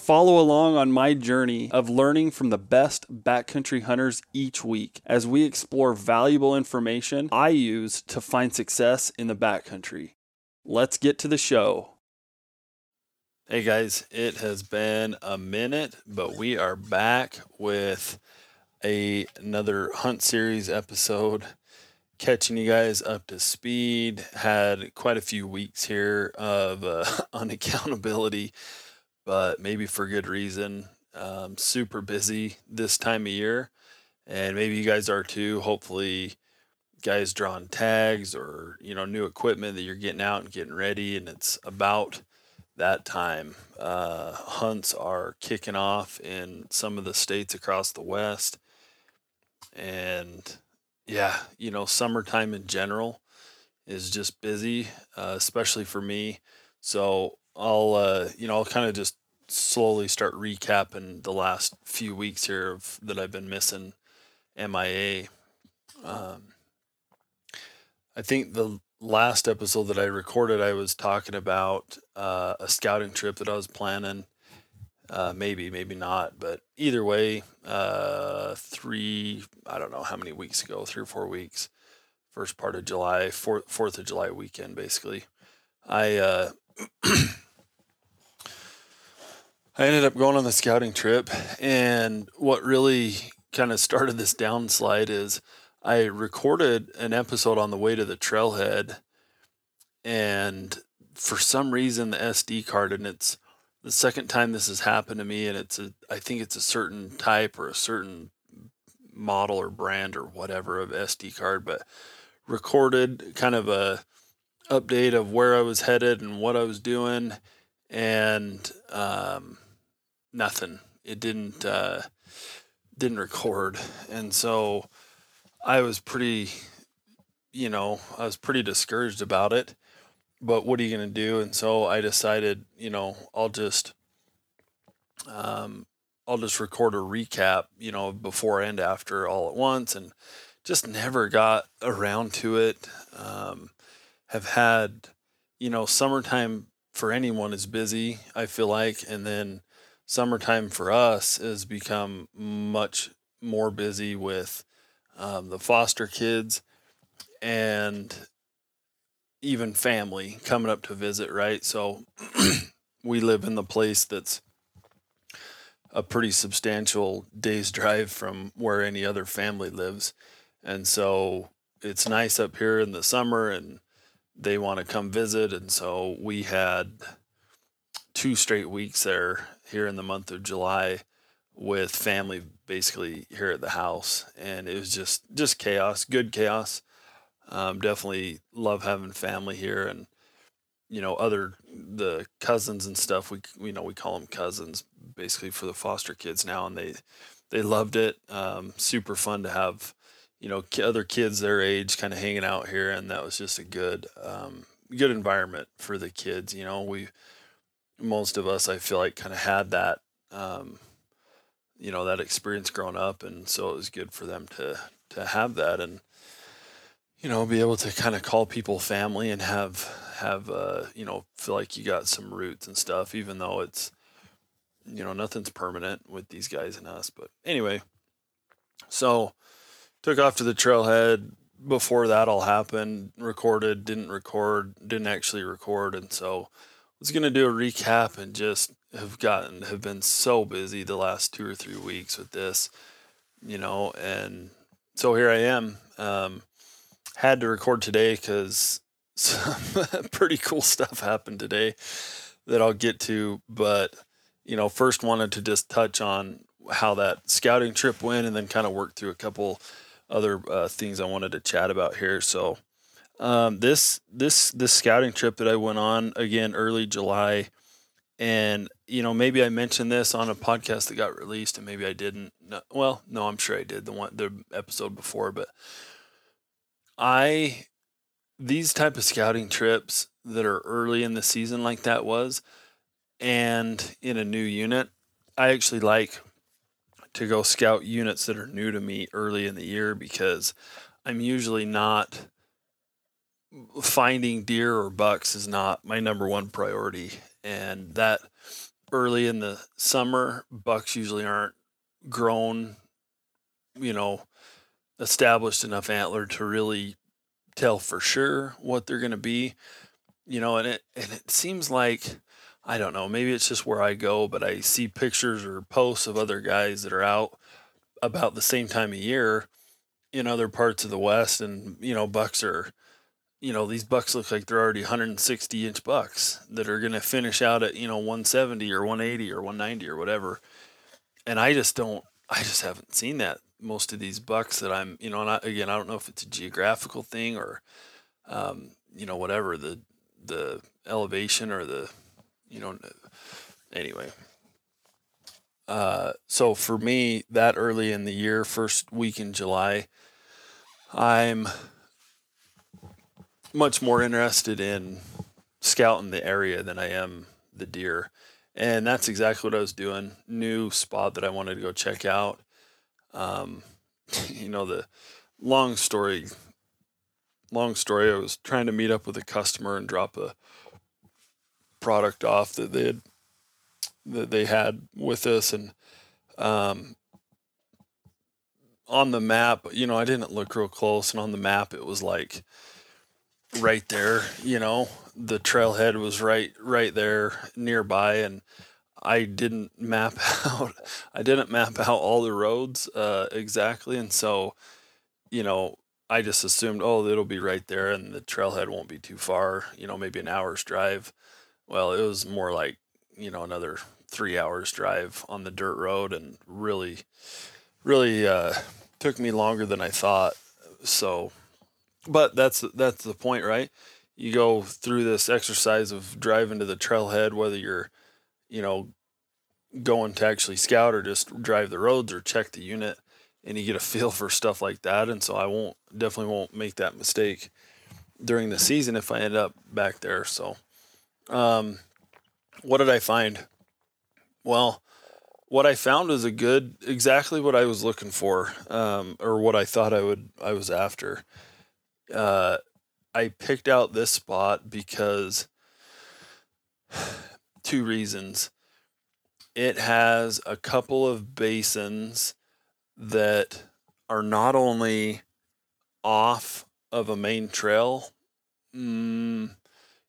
Follow along on my journey of learning from the best backcountry hunters each week as we explore valuable information I use to find success in the backcountry. Let's get to the show. Hey guys, it has been a minute, but we are back with a, another hunt series episode catching you guys up to speed. Had quite a few weeks here of uh, unaccountability but maybe for good reason. Um, super busy this time of year, and maybe you guys are too. Hopefully, guys drawing tags or you know new equipment that you're getting out and getting ready, and it's about that time. Uh, hunts are kicking off in some of the states across the West, and yeah, you know, summertime in general is just busy, uh, especially for me. So I'll uh, you know I'll kind of just slowly start recapping the last few weeks here of that I've been missing MIA. Um, I think the last episode that I recorded, I was talking about uh, a scouting trip that I was planning. Uh, maybe, maybe not, but either way, uh, three, I don't know how many weeks ago, three or four weeks, first part of July, fourth, fourth of July weekend, basically. I, uh, I ended up going on the scouting trip, and what really kind of started this downslide is I recorded an episode on the way to the trailhead, and for some reason the SD card, and it's the second time this has happened to me, and it's a I think it's a certain type or a certain model or brand or whatever of SD card, but recorded kind of a update of where I was headed and what I was doing, and um, nothing. It didn't uh, didn't record, and so I was pretty, you know, I was pretty discouraged about it. But what are you going to do? And so I decided, you know, I'll just, um, I'll just record a recap, you know, before and after all at once, and just never got around to it. Um, have had, you know, summertime for anyone is busy. I feel like, and then summertime for us has become much more busy with um, the foster kids and even family coming up to visit, right? So we live in the place that's a pretty substantial day's drive from where any other family lives. And so it's nice up here in the summer and they want to come visit. And so we had two straight weeks there here in the month of July with family basically here at the house and it was just just chaos good chaos um, definitely love having family here and you know other the cousins and stuff we you know we call them cousins basically for the foster kids now and they they loved it um, super fun to have you know other kids their age kind of hanging out here and that was just a good um, good environment for the kids you know we most of us, I feel like, kind of had that, um, you know, that experience growing up, and so it was good for them to to have that, and you know, be able to kind of call people family and have have uh, you know feel like you got some roots and stuff, even though it's you know nothing's permanent with these guys and us. But anyway, so took off to the trailhead before that all happened. Recorded, didn't record, didn't actually record, and so was going to do a recap and just have gotten have been so busy the last two or three weeks with this, you know, and so here I am. Um, had to record today because some pretty cool stuff happened today that I'll get to, but you know, first wanted to just touch on how that scouting trip went and then kind of work through a couple other uh, things I wanted to chat about here. So um, this this this scouting trip that I went on again early July, and you know maybe I mentioned this on a podcast that got released, and maybe I didn't. No, well, no, I'm sure I did the one the episode before, but I these type of scouting trips that are early in the season like that was and in a new unit, I actually like to go scout units that are new to me early in the year because I'm usually not finding deer or bucks is not my number one priority. And that early in the summer bucks usually aren't grown you know established enough antler to really tell for sure what they're going to be you know and it and it seems like I don't know, maybe it's just where I go, but I see pictures or posts of other guys that are out about the same time of year in other parts of the West. And, you know, bucks are, you know, these bucks look like they're already 160 inch bucks that are going to finish out at, you know, 170 or 180 or 190 or whatever. And I just don't, I just haven't seen that. Most of these bucks that I'm, you know, and I, again, I don't know if it's a geographical thing or, um, you know, whatever the, the elevation or the, you know, anyway. Uh, so for me, that early in the year, first week in July, I'm much more interested in scouting the area than I am the deer. And that's exactly what I was doing. New spot that I wanted to go check out. Um, you know, the long story, long story, I was trying to meet up with a customer and drop a product off that they had that they had with us. And um, on the map you know i didn't look real close and on the map it was like right there you know? The trailhead was right right there nearby and i didn't map out i didn't map out all the roads uh, exactly. And so you know i just assumed oh it'll be right there and the trailhead won't be too far you know maybe an hour's drive well, it was more like, you know, another three hours drive on the dirt road and really, really uh, took me longer than I thought. So, but that's, that's the point, right? You go through this exercise of driving to the trailhead, whether you're, you know, going to actually scout or just drive the roads or check the unit and you get a feel for stuff like that. And so I won't, definitely won't make that mistake during the season if I end up back there. So, um, what did I find? Well, what I found was a good, exactly what I was looking for, um, or what I thought I would, I was after. Uh, I picked out this spot because two reasons. It has a couple of basins that are not only off of a main trail, mm,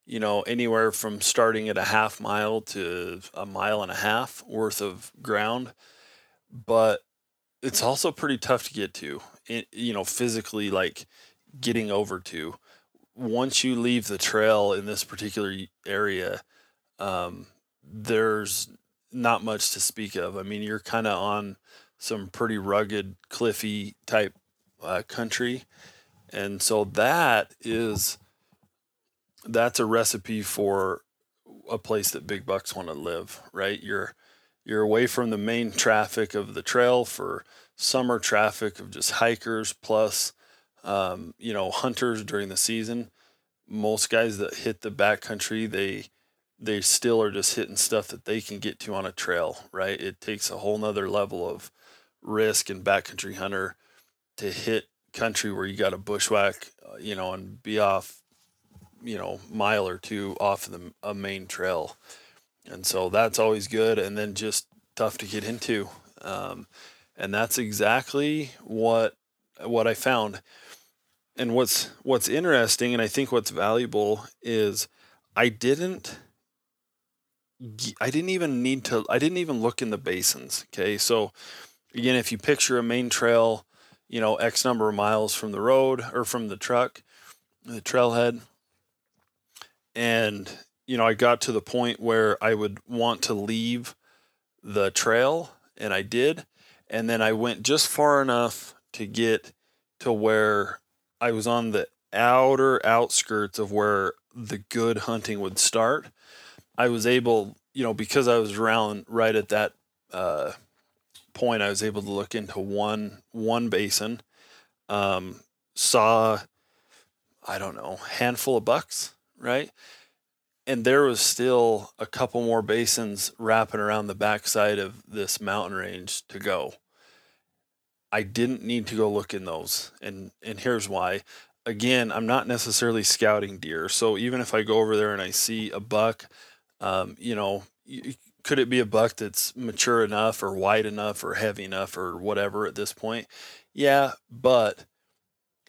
you know, anywhere from starting at a half mile to a mile and a half worth of ground. But it's also pretty tough to get to, it, you know, physically, like getting over to. Once you leave the trail in this particular area, um, there's not much to speak of. I mean, you're kind of on some pretty rugged, cliffy type uh, country. And so that is that's a recipe for a place that big bucks want to live, right? You're you're away from the main traffic of the trail for summer traffic of just hikers plus um, you know hunters during the season. Most guys that hit the backcountry, they they still are just hitting stuff that they can get to on a trail, right? It takes a whole nother level of risk and backcountry hunter to hit country where you got to bushwhack, uh, you know, and be off you know mile or two off the a main trail, and so that's always good. And then just tough to get into, um, and that's exactly what what I found. And what's what's interesting, and I think what's valuable is I didn't I didn't even need to I didn't even look in the basins. Okay, so again, if you picture a main trail, you know X number of miles from the road or from the truck, the trailhead, and you know i got to the point where i would want to leave the trail and i did and then i went just far enough to get to where i was on the outer outskirts of where the good hunting would start. I was able you know because i was around right at that uh, point i was able to look into one one basin um, saw I don't know, handful of bucks, right? And there was still a couple more basins wrapping around the backside of this mountain range to go. I didn't need to go look in those. And and here's why. Again, I'm not necessarily scouting deer. So even if I go over there and I see a buck, um, you know, could it be a buck that's mature enough or wide enough or heavy enough or whatever at this point? Yeah, but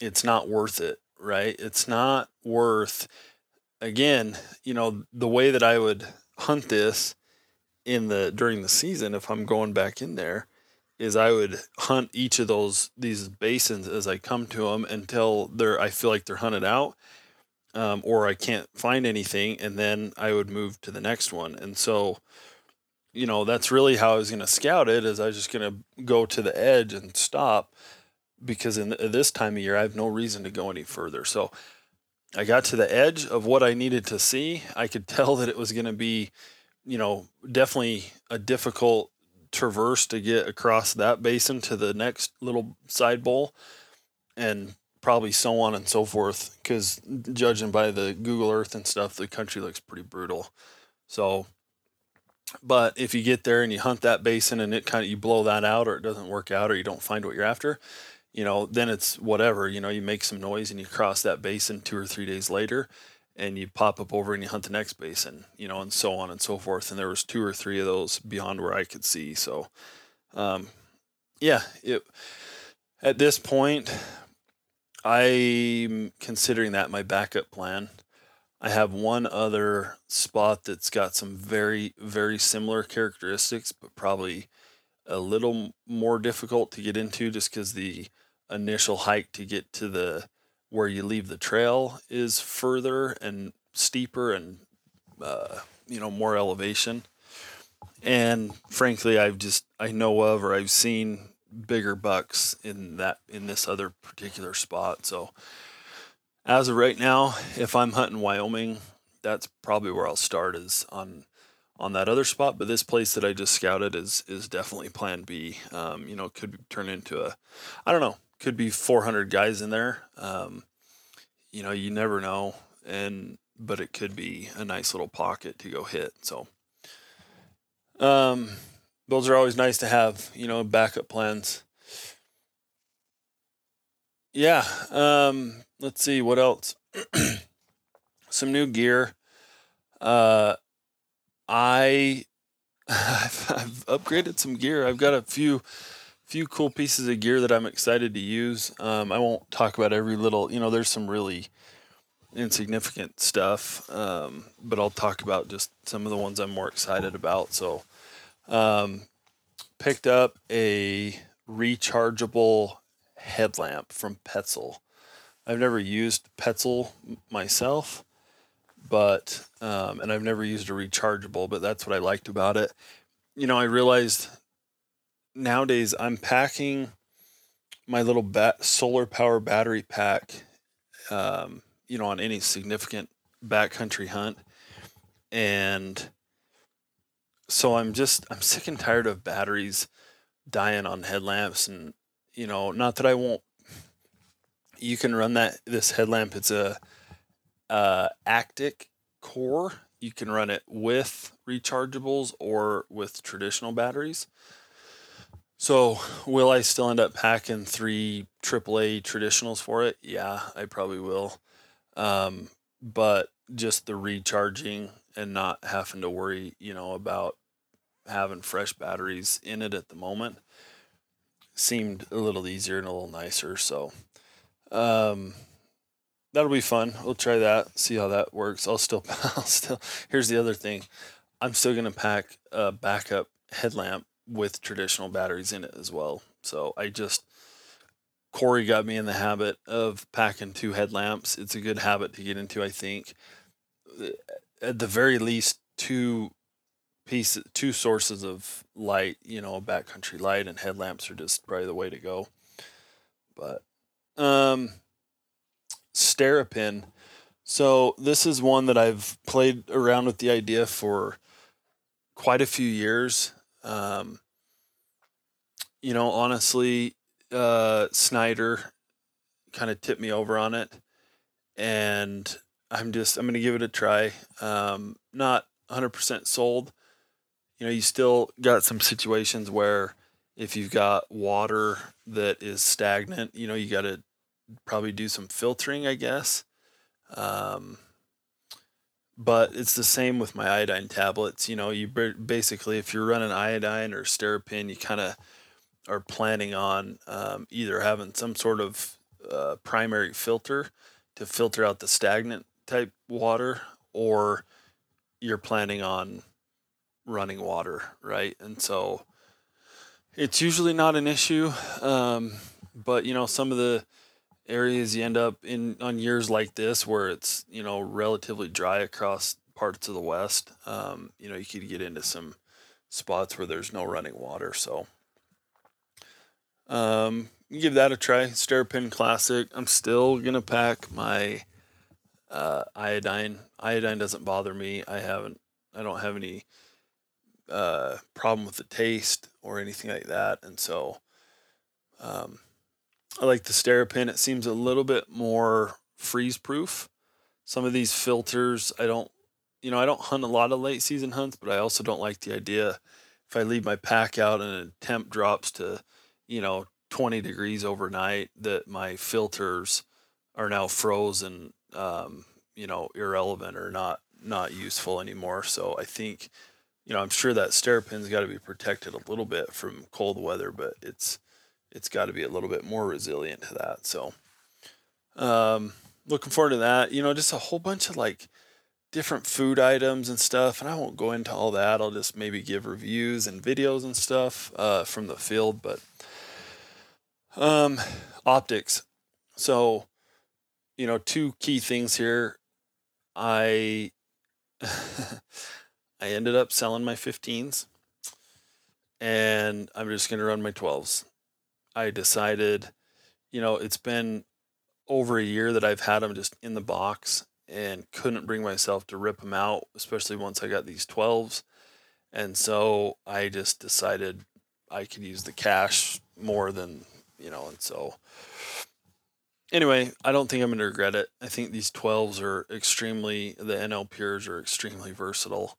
it's not worth it, right? It's not worth again, you know, the way that I would hunt this in the during the season if I'm going back in there is I would hunt each of those these basins as I come to them until they're I feel like they're hunted out um, or I can't find anything and then I would move to the next one. And so you know that's really how I was going to scout it is I was just going to go to the edge and stop because in this time of year I have no reason to go any further. So I got to the edge of what I needed to see. I could tell that it was going to be you know definitely a difficult traverse to get across that basin to the next little side bowl and probably so on and so forth because judging by the google earth and stuff the country looks pretty brutal. So but if you get there and you hunt that basin and it kind of you blow that out or it doesn't work out or you don't find what you're after you know then it's whatever you know you make some noise and you cross that basin two or three days later and you pop up over and you hunt the next basin, you know, and so on and so forth. And there was two or three of those beyond where I could see. So, um, yeah, it, at this point, I'm considering that my backup plan. I have one other spot that's got some very, very similar characteristics, but probably a little more difficult to get into just because the initial hike to get to the where you leave the trail is further and steeper and uh, you know more elevation. And frankly i've just i know of or i've seen bigger bucks in that in this other particular spot. So as of right now if i'm hunting wyoming that's probably where i'll start is on on that other spot. But this place that i just scouted is is definitely plan b. Um, you know could turn into a i don't know could be 400 guys in there. Um, you know, you never know, and but it could be a nice little pocket to go hit. So, um, those are always nice to have. You know, backup plans. Yeah. Um, let's see what else. Some new gear. Uh, I I've, I've upgraded some gear. I've got a few few cool pieces of gear that I'm excited to use. Um, I won't talk about every little, you know, there's some really insignificant stuff, um, but I'll talk about just some of the ones I'm more excited about. So, um, picked up a rechargeable headlamp from Petzl. I've never used Petzl myself, but um, and I've never used a rechargeable, but that's what I liked about it. You know, I realized nowadays I'm packing my little bat- solar power battery pack, um, you know, on any significant backcountry hunt. And so I'm just, I'm sick and tired of batteries dying on headlamps. And, you know, not that I won't, you can run that, this headlamp. It's a, uh, Actik Core. You can run it with rechargeables or with traditional batteries. So, will I still end up packing three AAA traditionals for it? Yeah, I probably will. Um, but just the recharging and not having to worry, you know, about having fresh batteries in it at the moment seemed a little easier and a little nicer. So, um, that'll be fun. We'll try that, see how that works. I'll still, I'll still, here's the other thing I'm still going to pack a backup headlamp with traditional batteries in it as well. So I just Corey got me in the habit of packing two headlamps. It's a good habit to get into, I think. At the very least, two pieces, two sources of light. You know, backcountry light and headlamps are just probably the way to go. But um, SteriPEN. So this is one that I've played around with the idea for quite a few years. Um, you know, honestly, uh, Snyder kind of tipped me over on it, and I'm just I'm gonna give it a try. Um, not 100% sold. You know, you still got some situations where if you've got water that is stagnant, you know, you got to probably do some filtering, I guess. Um, but it's the same with my iodine tablets. You know, you basically, if you're running iodine or SteriPEN, you kind of are planning on um, either having some sort of uh, primary filter to filter out the stagnant type water, or you're planning on running water, right? And so it's usually not an issue. Um, but you know, some of the areas you end up in on years like this where it's you know relatively dry across parts of the west um, you know you could get into some spots where there's no running water so. Um, give that a try. SteriPEN classic. I'm still gonna pack my uh, iodine. Iodine doesn't bother me. I haven't i don't have any uh, problem with the taste or anything like that and so um, I like the SteriPEN. It seems a little bit more freeze proof. Some of these filters, I don't, you know, I don't hunt a lot of late season hunts, but I also don't like the idea if I leave my pack out and a temp drops to, you know, 20 degrees overnight, that my filters are now frozen, um, you know, irrelevant or not not useful anymore. So I think, you know, I'm sure that SteriPEN's got to be protected a little bit from cold weather, but it's it's got to be a little bit more resilient to that. So, um, looking forward to that. You know, just a whole bunch of like different food items and stuff. And I won't go into all that. I'll just maybe give reviews and videos and stuff uh, from the field. But um, optics. So, you know, two key things here. I I ended up selling my 15s and I'm just going to run my 12s. I decided, you know, it's been over a year that I've had them just in the box and couldn't bring myself to rip them out, especially once I got these 12s. And so I just decided I could use the cash more than, you know, and so anyway, I don't think I'm going to regret it. I think these 12s are extremely, the NL Pures are extremely versatile.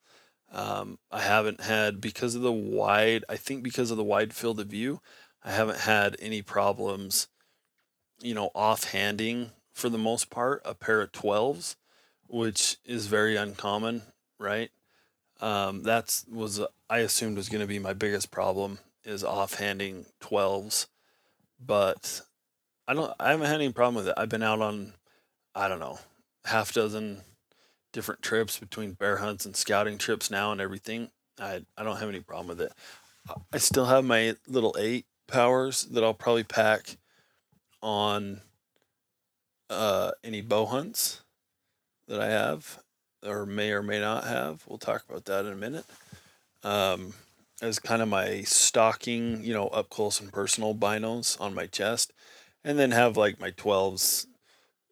Um, I haven't had, because of the wide, I think because of the wide field of view, I haven't had any problems, you know, offhanding for the most part a pair of 12s, which is very uncommon, right? Um, that's was I assumed was going to be my biggest problem is offhanding 12s, but I don't I haven't had any problem with it. I've been out on I don't know half dozen different trips between bear hunts and scouting trips now and everything. I I don't have any problem with it. I still have my little eight powers that I'll probably pack on uh, any bow hunts that I have or may or may not have. We'll talk about that in a minute. Um, as kind of my stocking, you know, up close and personal binos on my chest, and then have like my 12s,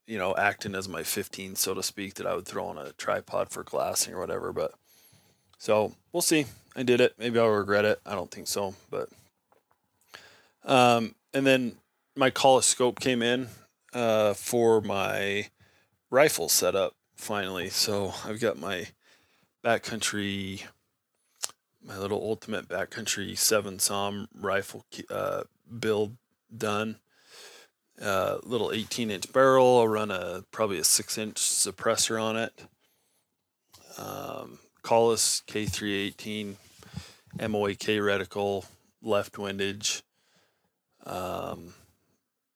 you know, acting as my 15, so to speak, that I would throw on a tripod for glassing or whatever. But so we'll see. I did it. Maybe I'll regret it. I don't think so, but um, and then my Kahles scope came in uh, for my rifle setup finally. So I've got my backcountry, my little ultimate backcountry seven SAUM rifle uh, build done. Uh, little 18 inch barrel. I'll run a probably a six inch suppressor on it. Um, Kahles K318 MOAK reticle, left windage. Um,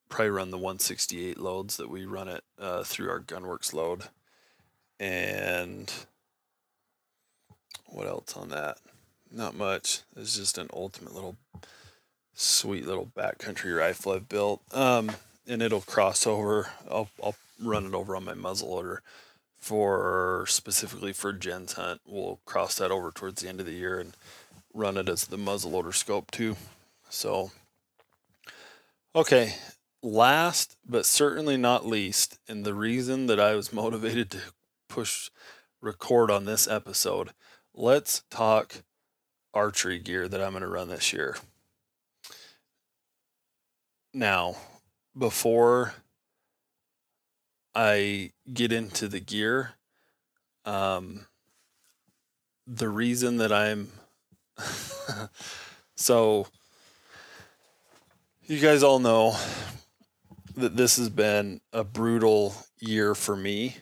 probably run the 168 loads that we run it uh, through our Gunwerks load. And what else on that? Not much. It's just an ultimate little sweet little backcountry rifle I've built. Um, and it'll cross over. I'll, I'll run it over on my muzzle loader for specifically for Jen's hunt. We'll cross that over towards the end of the year and run it as the muzzle loader scope too. So Okay, last but certainly not least, and the reason that I was motivated to push record on this episode, let's talk archery gear that I'm going to run this year. Now, before I get into the gear, um, the reason that I'm so you guys all know that this has been a brutal year for me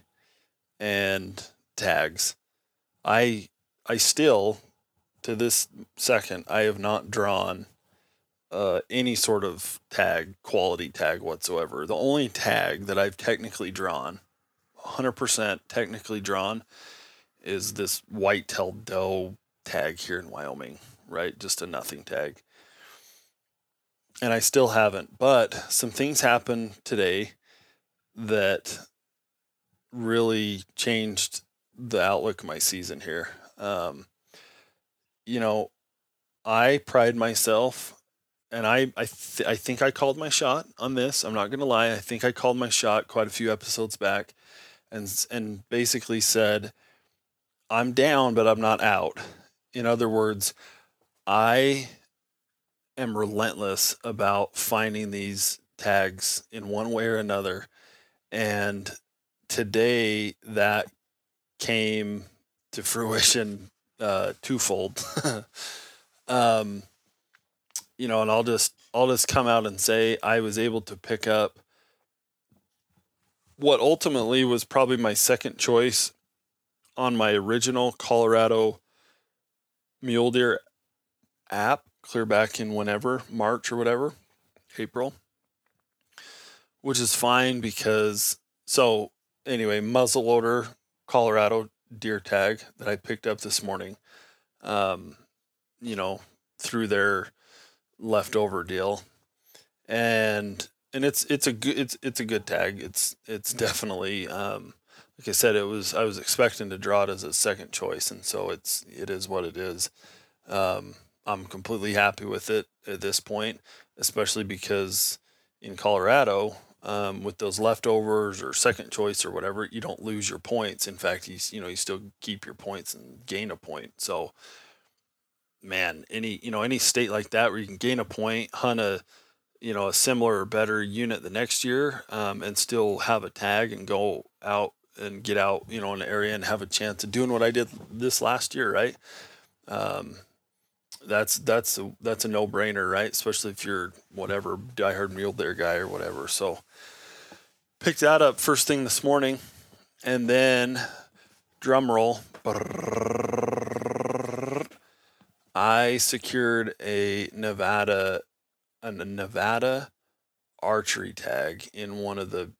and tags. I I still to this second I have not drawn uh, any sort of tag, quality tag whatsoever. The only tag that I've technically drawn, 100% technically drawn, is this white-tailed doe tag here in Wyoming, right? Just a nothing tag. And I still haven't, but some things happened today that really changed the outlook of my season here. Um, you know, I pride myself and I I, th- I think I called my shot on this. I'm not gonna lie. I think I called my shot quite a few episodes back, and and basically said, I'm down, but I'm not out. In other words, I am relentless about finding these tags in one way or another, and today that came to fruition uh, twofold. um, you know, and I'll just I'll just come out and say I was able to pick up what ultimately was probably my second choice on my original Colorado mule deer app, clear back in whenever, March or whatever, April. Which is fine because so anyway, muzzleloader Colorado deer tag that I picked up this morning. Um, you know, through their leftover deal, and and it's it's a good it's it's a good tag. It's it's definitely um, like I said, it was I was expecting to draw it as a second choice, and so it's it is what it is. Um, I'm completely happy with it at this point, especially because in Colorado, um, with those leftovers or second choice or whatever, you don't lose your points. In fact, you you know you still keep your points and gain a point. So man, any you know any state like that where you can gain a point, hunt a you know a similar or better unit the next year, um, and still have a tag and go out and get out you know in an area and have a chance of doing what I did this last year, right? Um, that's that's a, that's a no brainer, right? Especially if you're whatever diehard mule deer guy or whatever. So picked that up first thing this morning, and then drum roll. I secured a Nevada a Nevada archery tag in one of the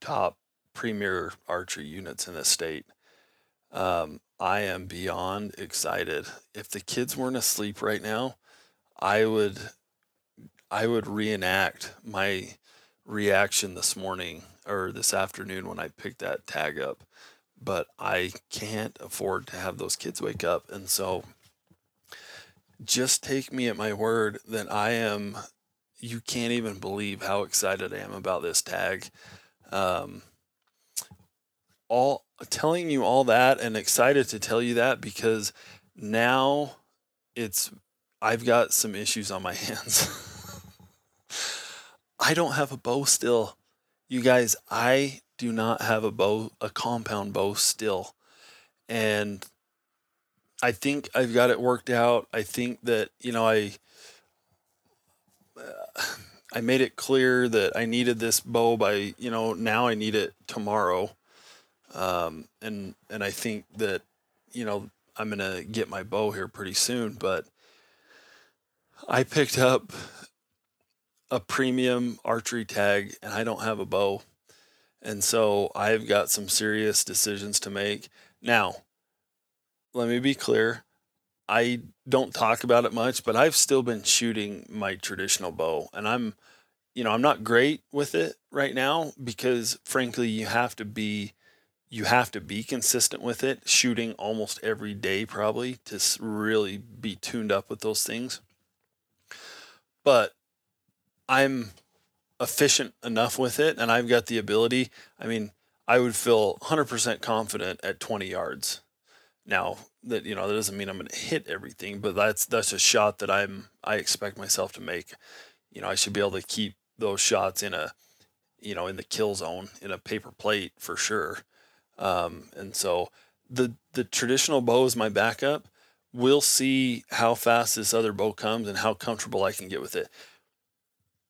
top premier archery units in the state. Um, I am beyond excited. If the kids weren't asleep right now, I would I would reenact my reaction this morning or this afternoon when I picked that tag up. But I can't afford to have those kids wake up. And so just take me at my word that I am. You can't even believe how excited I am about this tag. Um, all telling you all that and excited to tell you that because now it's I've got some issues on my hands. I don't have a bow still. You guys, I do not have a bow, a compound bow still. And I think I've got it worked out. I think that you know I I made it clear that I needed this bow by you know now I need it tomorrow, um, and and I think that you know I'm gonna get my bow here pretty soon. But I picked up a premium archery tag and I don't have a bow, and so I've got some serious decisions to make now let me be clear. I don't talk about it much, but I've still been shooting my traditional bow and I'm you know, I'm not great with it right now because frankly, you have to be you have to be consistent with it, shooting almost every day probably to really be tuned up with those things. But I'm efficient enough with it and I've got the ability. I mean, I would feel 100% confident at 20 yards now that you know that doesn't mean I'm going to hit everything, but that's that's a shot that I'm I expect myself to make. You know, I should be able to keep those shots in a you know, in the kill zone in a paper plate for sure. Um, and so the the traditional bow is my backup. We'll see how fast this other bow comes and how comfortable I can get with it.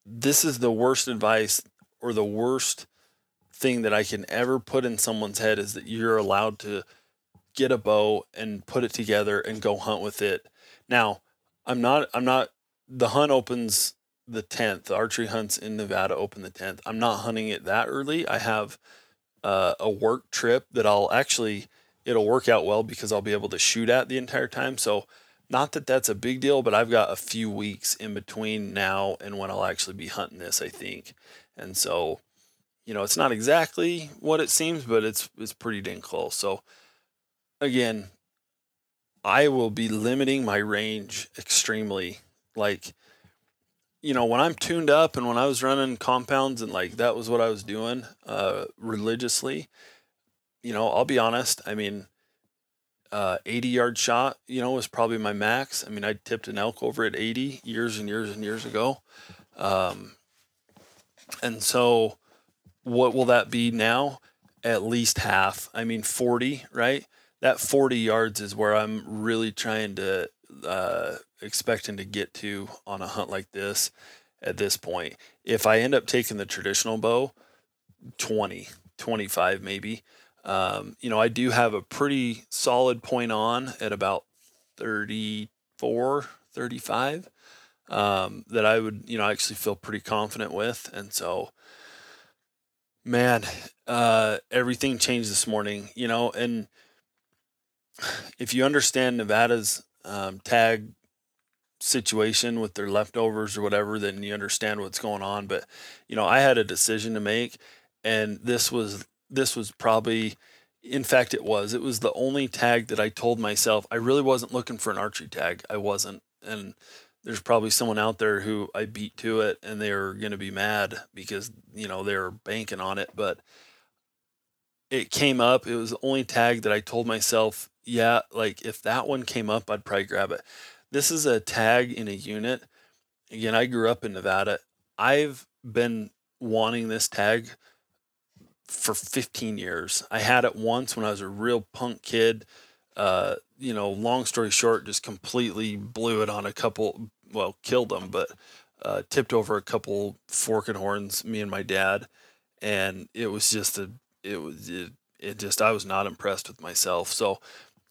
This is the worst advice or the worst thing that I can ever put in someone's head is that you're allowed to get a bow and put it together and go hunt with it. Now, I'm not I'm not the hunt opens the 10th. The archery hunts in Nevada open the 10th. I'm not hunting it that early. I have uh, a work trip that I'll actually it'll work out well because I'll be able to shoot at the entire time. So not that that's a big deal, but I've got a few weeks in between now and when I'll actually be hunting this, I think. And so, you know, it's not exactly what it seems, but it's it's pretty dang close. So again, I will be limiting my range extremely. Like, you know, when I'm tuned up and when I was running compounds and like that was what I was doing uh, religiously, you know, I'll be honest. I mean, uh, 80 yard shot, you know, was probably my max. I mean, I tipped an elk over at 80 years and years and years ago. Um, and so, what will that be now? At least half. I mean, 40, right? that 40 yards is where I'm really trying to uh, expecting to get to on a hunt like this at this point. If I end up taking the traditional bow, 20, 25 maybe. Um, you know, I do have a pretty solid point on at about 34, 35 um, that I would, you know, actually feel pretty confident with. And so, man, uh, everything changed this morning, you know, and if you understand Nevada's um, tag situation with their leftovers or whatever, then you understand what's going on. But you know, I had a decision to make, and this was this was probably, in fact, it was it was the only tag that I told myself I really wasn't looking for an archery tag. I wasn't, and there's probably someone out there who I beat to it, and they're going to be mad because you know they're banking on it, but. It came up. It was the only tag that I told myself yeah, like if that one came up, I'd probably grab it. This is a tag in a unit. Again, I grew up in Nevada. I've been wanting this tag for 15 years. I had it once when I was a real punk kid. Uh, you know, long story short, just completely blew it on a couple, well, killed them, but uh, tipped over a couple fork and horns, me and my dad. And it was just a, it was, it, it just, I was not impressed with myself. So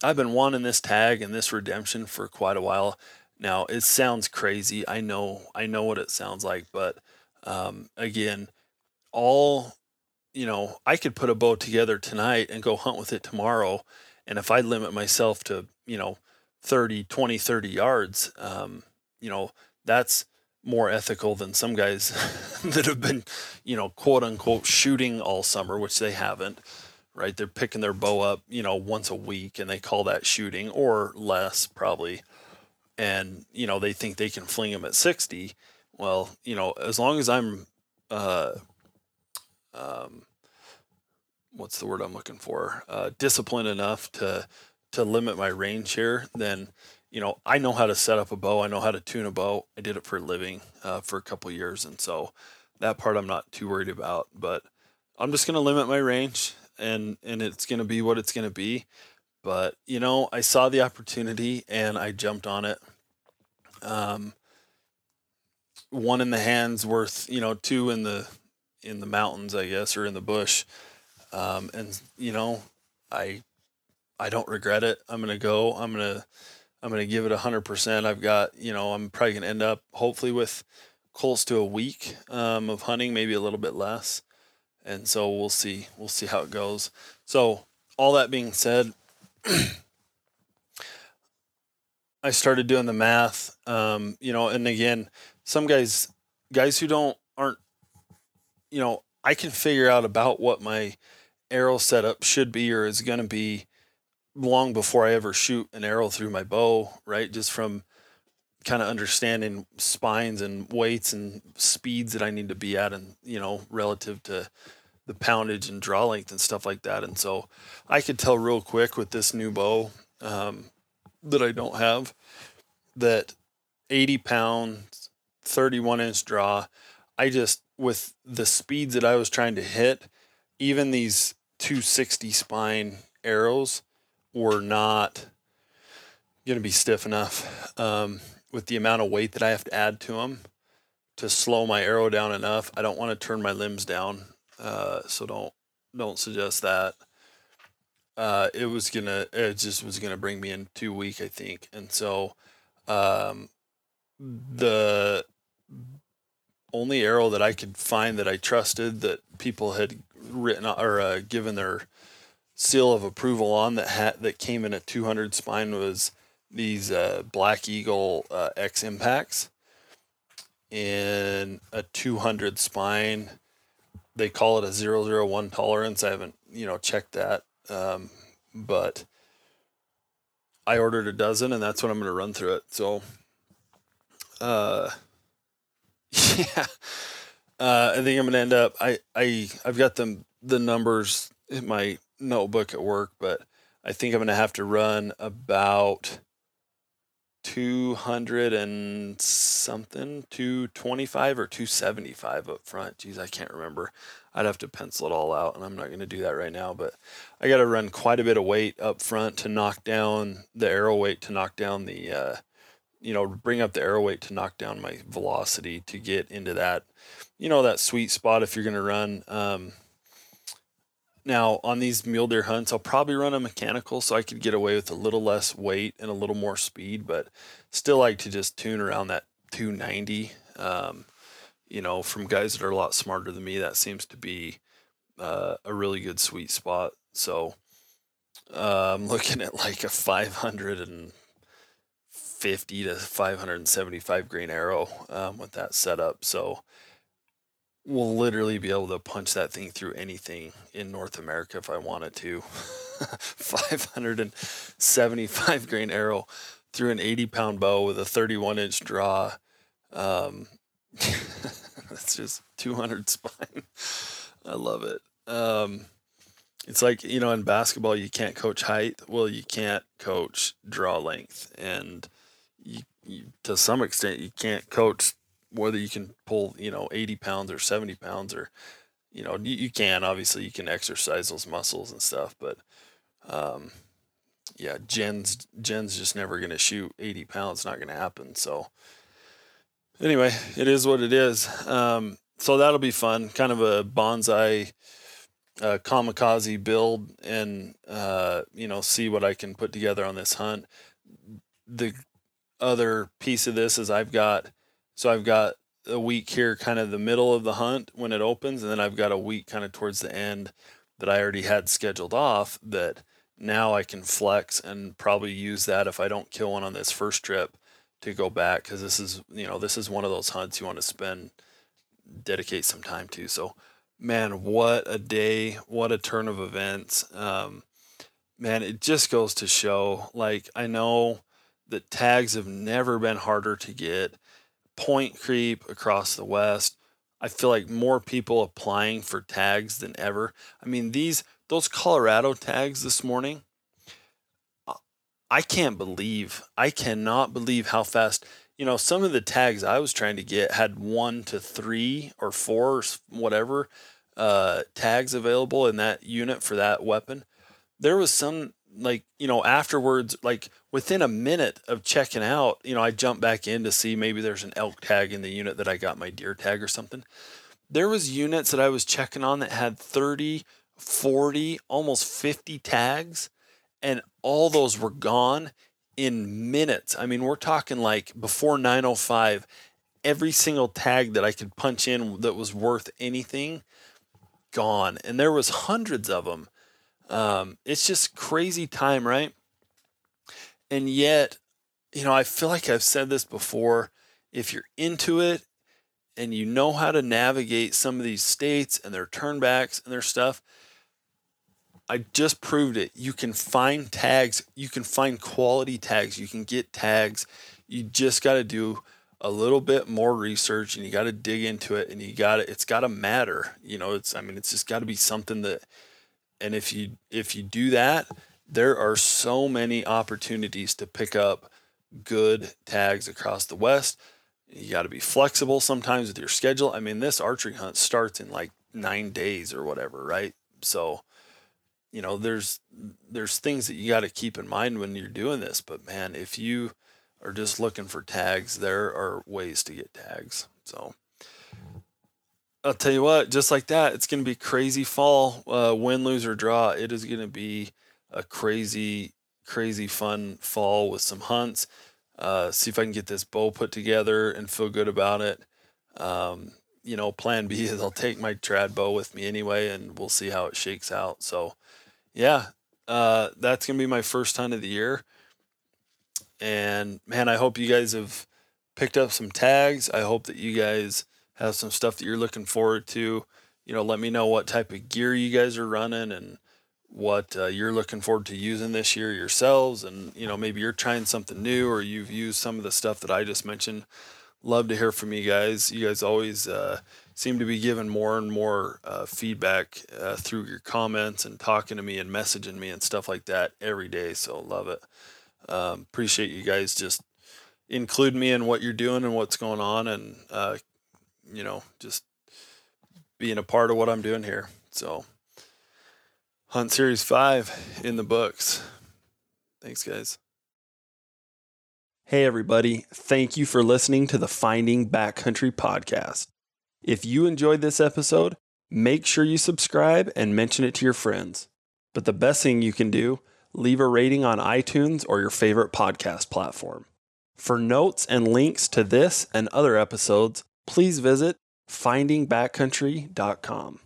I've been wanting this tag and this redemption for quite a while. Now it sounds crazy. I know, I know what it sounds like, but um, again, all you know, I could put a bow together tonight and go hunt with it tomorrow. And if I limit myself to, you know, 30, 20, 30 yards, um, you know, that's more ethical than some guys that have been, you know, quote unquote shooting all summer, which they haven't right? They're picking their bow up, you know, once a week and they call that shooting or less probably. And, you know, they think they can fling them at 60. Well, you know, as long as I'm, uh, um, what's the word I'm looking for? Uh, disciplined enough to, to limit my range here, then, you know, I know how to set up a bow. I know how to tune a bow. I did it for a living, uh, for a couple years. And so that part I'm not too worried about, but I'm just going to limit my range and and it's going to be what it's going to be. But you know, I saw the opportunity and I jumped on it. Um, one in the hands worth you know two in the in the mountains, I guess, or in the bush. Um, and you know, I I don't regret it. I'm gonna go. I'm gonna I'm gonna give it hundred percent. I've got you know I'm probably gonna end up hopefully with close to a week um, of hunting, maybe a little bit less and so we'll see we'll see how it goes. So all that being said, I started doing the math. Um, you know, and again, some guys guys who don't aren't you know, I can figure out about what my arrow setup should be or is going to be long before I ever shoot an arrow through my bow, right? Just from kind of understanding spines and weights and speeds that I need to be at and you know relative to the poundage and draw length and stuff like that. And so I could tell real quick with this new bow um, that I don't have that 80 pounds, 31 inch draw, I just with the speeds that I was trying to hit, even these 260 spine arrows were not going to be stiff enough um, with the amount of weight that I have to add to them to slow my arrow down enough. I don't want to turn my limbs down, uh, so don't don't suggest that. Uh, it was gonna it just was gonna bring me in too weak, I think, and so um, the only arrow that I could find that I trusted that people had written or uh, given their seal of approval on that had that came in a 200 spine was these uh, Black Eagle uh, X impacts in a 200 spine. They call it a 001 tolerance. I haven't, you know, checked that. Um, but I ordered a dozen and that's what I'm going to run through it. So, uh, yeah, uh, I think I'm going to end up, I, I, I've got them, the numbers in my notebook at work, but I think I'm going to have to run about 200 and something, 225 or 275 up front. Geez, I can't remember. I'd have to pencil it all out, and I'm not going to do that right now. But I got to run quite a bit of weight up front to knock down the arrow weight, to knock down the, uh, you know, bring up the arrow weight to knock down my velocity to get into that, you know, that sweet spot if you're going to run. Um, now, on these mule deer hunts, I'll probably run a mechanical so I could get away with a little less weight and a little more speed, but still like to just tune around that 290. Um, you know, from guys that are a lot smarter than me, that seems to be uh, a really good sweet spot. So uh, I'm looking at like a 550 to 575 grain arrow um, with that setup. So will literally be able to punch that thing through anything in North America if I wanted to. 575 grain arrow through an 80 pound bow with a 31 inch draw. Um, that's just 200 spine. I love it. Um, it's like, you know, in basketball, you can't coach height. Well, you can't coach draw length. And you, you, to some extent, you can't coach whether you can pull, you know, 80 pounds or 70 pounds or, you know, you, you can, obviously you can exercise those muscles and stuff, but, um, yeah, Jen's, Jen's just never going to shoot 80 pounds. Not going to happen. So anyway, it is what it is. Um, so that'll be fun. Kind of a bonsai, uh, kamikaze build and, uh, you know, see what I can put together on this hunt. The other piece of this is I've got, so I've got a week here, kind of the middle of the hunt when it opens, and then I've got a week kind of towards the end that I already had scheduled off that now I can flex and probably use that if I don't kill one on this first trip to go back because this is you know this is one of those hunts you want to spend dedicate some time to. So man, what a day, what a turn of events. Um, man, it just goes to show like I know that tags have never been harder to get point creep across the West. I feel like more people applying for tags than ever. I mean, these those Colorado tags this morning. I can't believe, I cannot believe how fast. You know, some of the tags I was trying to get had one to three or four, or whatever, uh, tags available in that unit for that weapon. There was some like you know afterwards like within a minute of checking out you know i jumped back in to see maybe there's an elk tag in the unit that i got my deer tag or something. There was units that i was checking on that had 30 40 almost 50 tags and all those were gone in minutes. I mean we're talking like before 905 every single tag that i could punch in that was worth anything gone. And there was hundreds of them um, it's just crazy time, right? And yet, you know, I feel like I've said this before. If you're into it and you know how to navigate some of these states and their turnbacks and their stuff, I just proved it. You can find tags, you can find quality tags, you can get tags. You just got to do a little bit more research and you got to dig into it and you got to it's got to matter. You know, it's I mean it's just got to be something that and if you if you do that, there are so many opportunities to pick up good tags across the West. You got to be flexible sometimes with your schedule. I mean, this archery hunt starts in like nine days or whatever, right? So, you know, there's there's things that you got to keep in mind when you're doing this. But man, if you are just looking for tags, there are ways to get tags. So I'll tell you what, just like that, it's going to be crazy fall, uh, win, lose, or draw. It is going to be a crazy, crazy fun fall with some hunts. Uh, see if I can get this bow put together and feel good about it. Um, you know, plan B is I'll take my trad bow with me anyway, and we'll see how it shakes out. So, yeah, uh, that's gonna be my first hunt of the year. And man, I hope you guys have picked up some tags. I hope that you guys have some stuff that you're looking forward to. You know, let me know what type of gear you guys are running and what uh, you're looking forward to using this year yourselves. And, you know, maybe you're trying something new or you've used some of the stuff that I just mentioned. Love to hear from you guys. You guys always uh, seem to be giving more and more uh, feedback uh, through your comments and talking to me and messaging me and stuff like that every day. So love it. Um, appreciate you guys just include me in what you're doing and what's going on and uh, you know, just being a part of what I'm doing here. So, Hunt Series 5 in the books. Thanks, guys. Hey, everybody. Thank you for listening to the Finding Backcountry podcast. If you enjoyed this episode, make sure you subscribe and mention it to your friends. But the best thing you can do, leave a rating on iTunes or your favorite podcast platform. For notes and links to this and other episodes, please visit findingbackcountry.com.